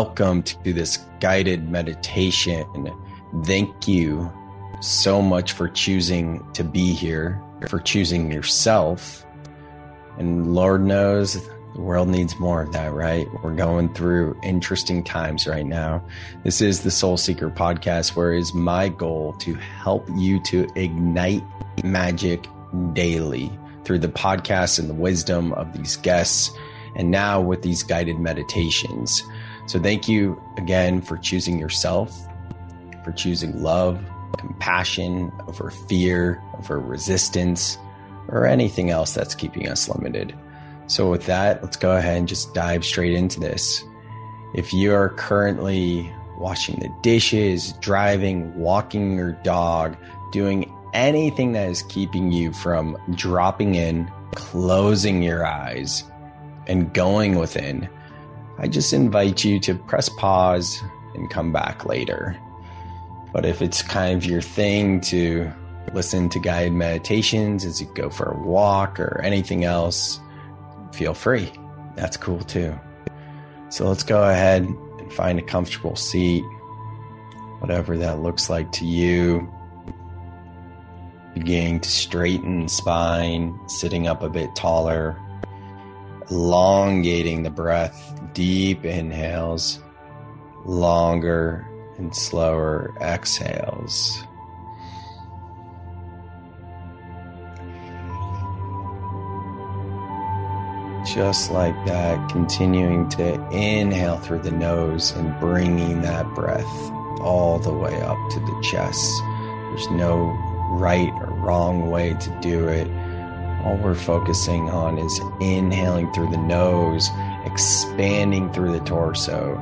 welcome to this guided meditation. Thank you so much for choosing to be here, for choosing yourself. And Lord knows the world needs more of that, right? We're going through interesting times right now. This is the Soul Seeker podcast, where it is my goal to help you to ignite magic daily through the podcast and the wisdom of these guests, and now with these guided meditations. So, thank you again for choosing yourself, for choosing love, compassion over fear, over resistance, or anything else that's keeping us limited. So, with that, let's go ahead and just dive straight into this. If you are currently washing the dishes, driving, walking your dog, doing anything that is keeping you from dropping in, closing your eyes, and going within, I just invite you to press pause and come back later. But if it's kind of your thing to listen to guided meditations as you go for a walk or anything else, feel free. That's cool too. So let's go ahead and find a comfortable seat, whatever that looks like to you. Beginning to straighten spine, sitting up a bit taller, elongating the breath, deep inhales, longer and slower exhales. just like that, continuing to inhale through the nose and bringing that breath all the way up to the chest. There's no right or wrong way to do it. All we're focusing on is inhaling through the nose, expanding through the torso.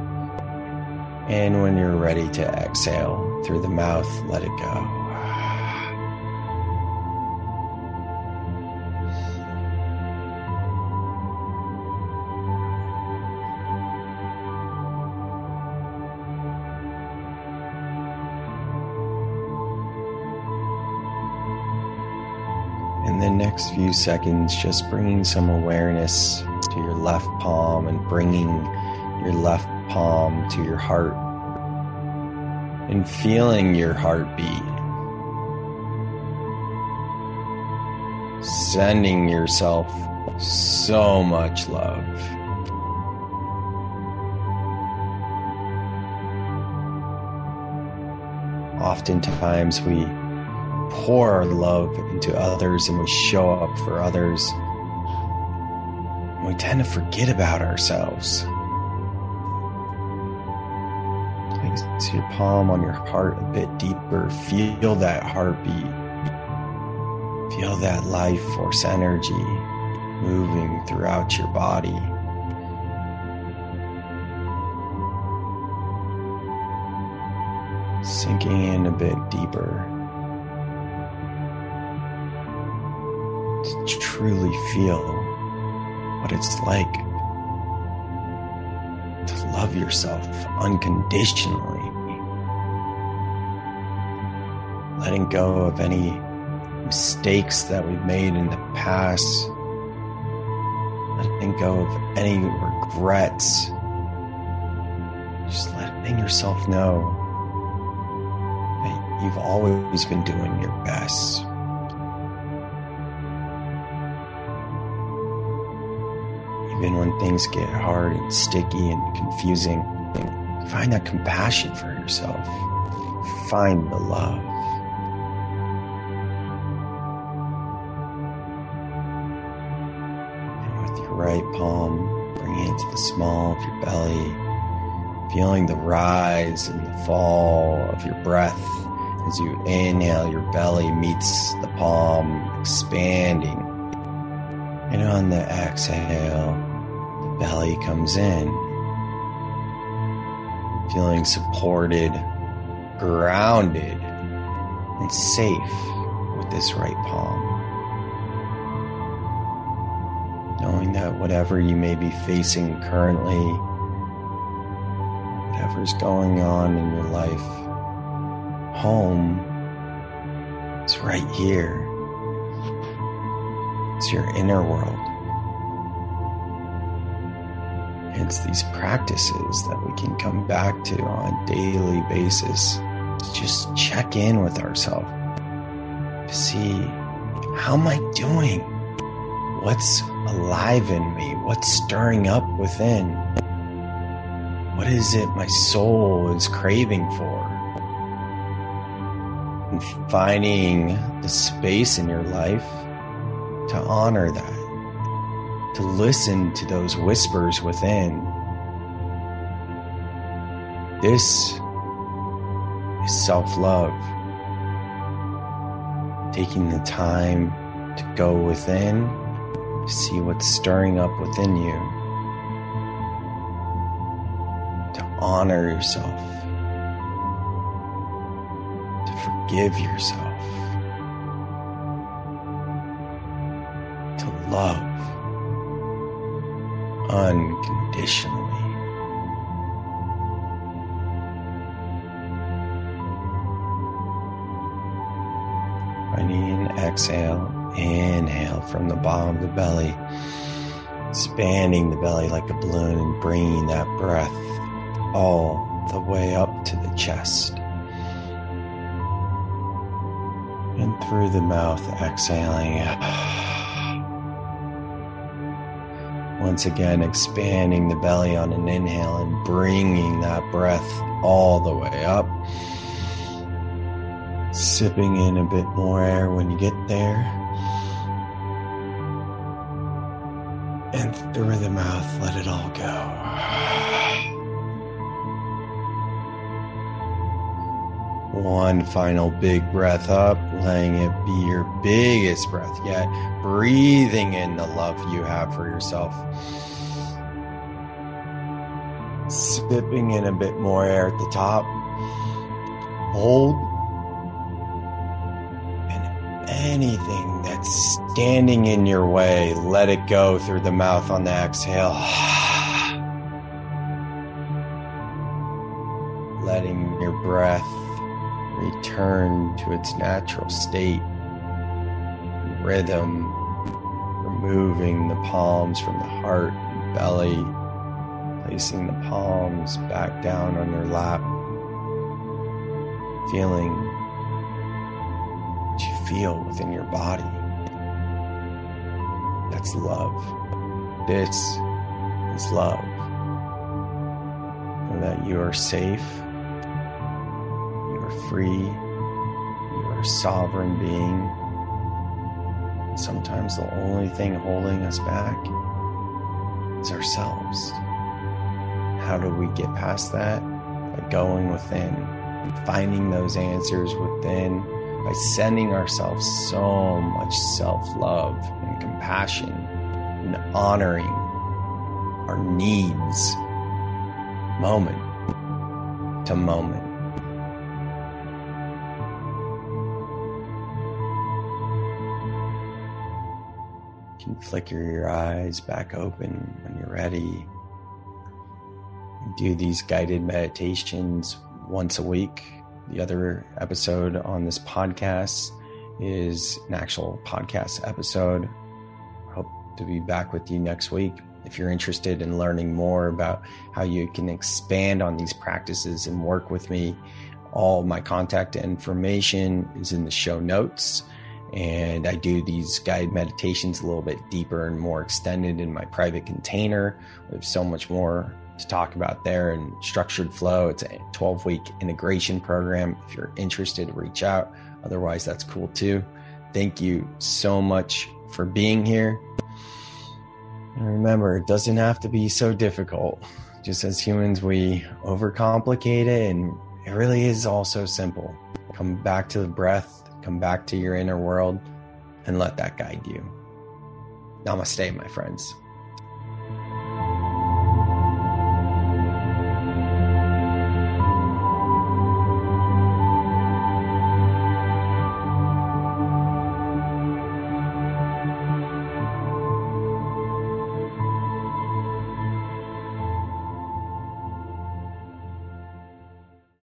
And when you're ready to exhale through the mouth, let it go. In the next few seconds, just bringing some awareness to your left palm and bringing your left palm to your heart and feeling your heartbeat. Sending yourself so much love. Oftentimes we pour our love into others and we show up for others, we tend to forget about ourselves. Place your palm on your heart a bit deeper. Feel that heartbeat. Feel that life force energy moving throughout your body. Sinking in a bit deeper. To truly feel what it's like to love yourself unconditionally. Letting go of any mistakes that we've made in the past. Letting go of any regrets. Just letting yourself know that you've always been doing your best. Even when things get hard and sticky and confusing, find that compassion for yourself. Find the love. And with your right palm, bring it to the small of your belly, feeling the rise and the fall of your breath. As you inhale, your belly meets the palm, expanding. And on the exhale, belly comes in, feeling supported, grounded, and safe with this right palm. Knowing that whatever you may be facing currently, whatever's going on in your life, home is right here. It's your inner world. It's these practices that we can come back to on a daily basis to just check in with ourselves to see how am I doing? What's alive in me? What's stirring up within? What is it my soul is craving for? And finding the space in your life to honor that to listen to those whispers within. This is self love. Taking the time to go within to see what's stirring up within you, to honor yourself, to forgive yourself, to love unconditionally. Finding an exhale, inhale from the bottom of the belly, expanding the belly like a balloon and bringing that breath all the way up to the chest. And through the mouth, exhaling. Once again, expanding the belly on an inhale and bringing that breath all the way up. Sipping in a bit more air when you get there. And through the mouth, let it all go. One final big breath up, letting it be your biggest breath yet. Breathing in the love you have for yourself. Sipping in a bit more air at the top. Hold. And anything that's standing in your way, let it go through the mouth on the exhale. Letting your breath return to its natural state, rhythm, removing the palms from the heart and belly, placing the palms back down on your lap, feeling what you feel within your body. That's love. This is love. Know that you are safe free. You are a sovereign being. Sometimes the only thing holding us back is ourselves. How do we get past that? By going within, finding those answers within, by sending ourselves so much self love and compassion and honoring our needs moment to moment. Can flicker your eyes back open when you're ready. Do these guided meditations once a week. The other episode on this podcast is an actual podcast episode. I Hope to be back with you next week. If you're interested in learning more about how you can expand on these practices and work with me, all my contact information is in the show notes and I do these guided meditations a little bit deeper and more extended in my private container. We have so much more to talk about there and structured flow. It's a 12 week integration program. If you're interested, reach out. Otherwise, that's cool too. Thank you so much for being here. And remember, it doesn't have to be so difficult. Just as humans, we overcomplicate it, and it really is all so simple. Come back to the breath Come back to your inner world and let that guide you. Namaste, my friends.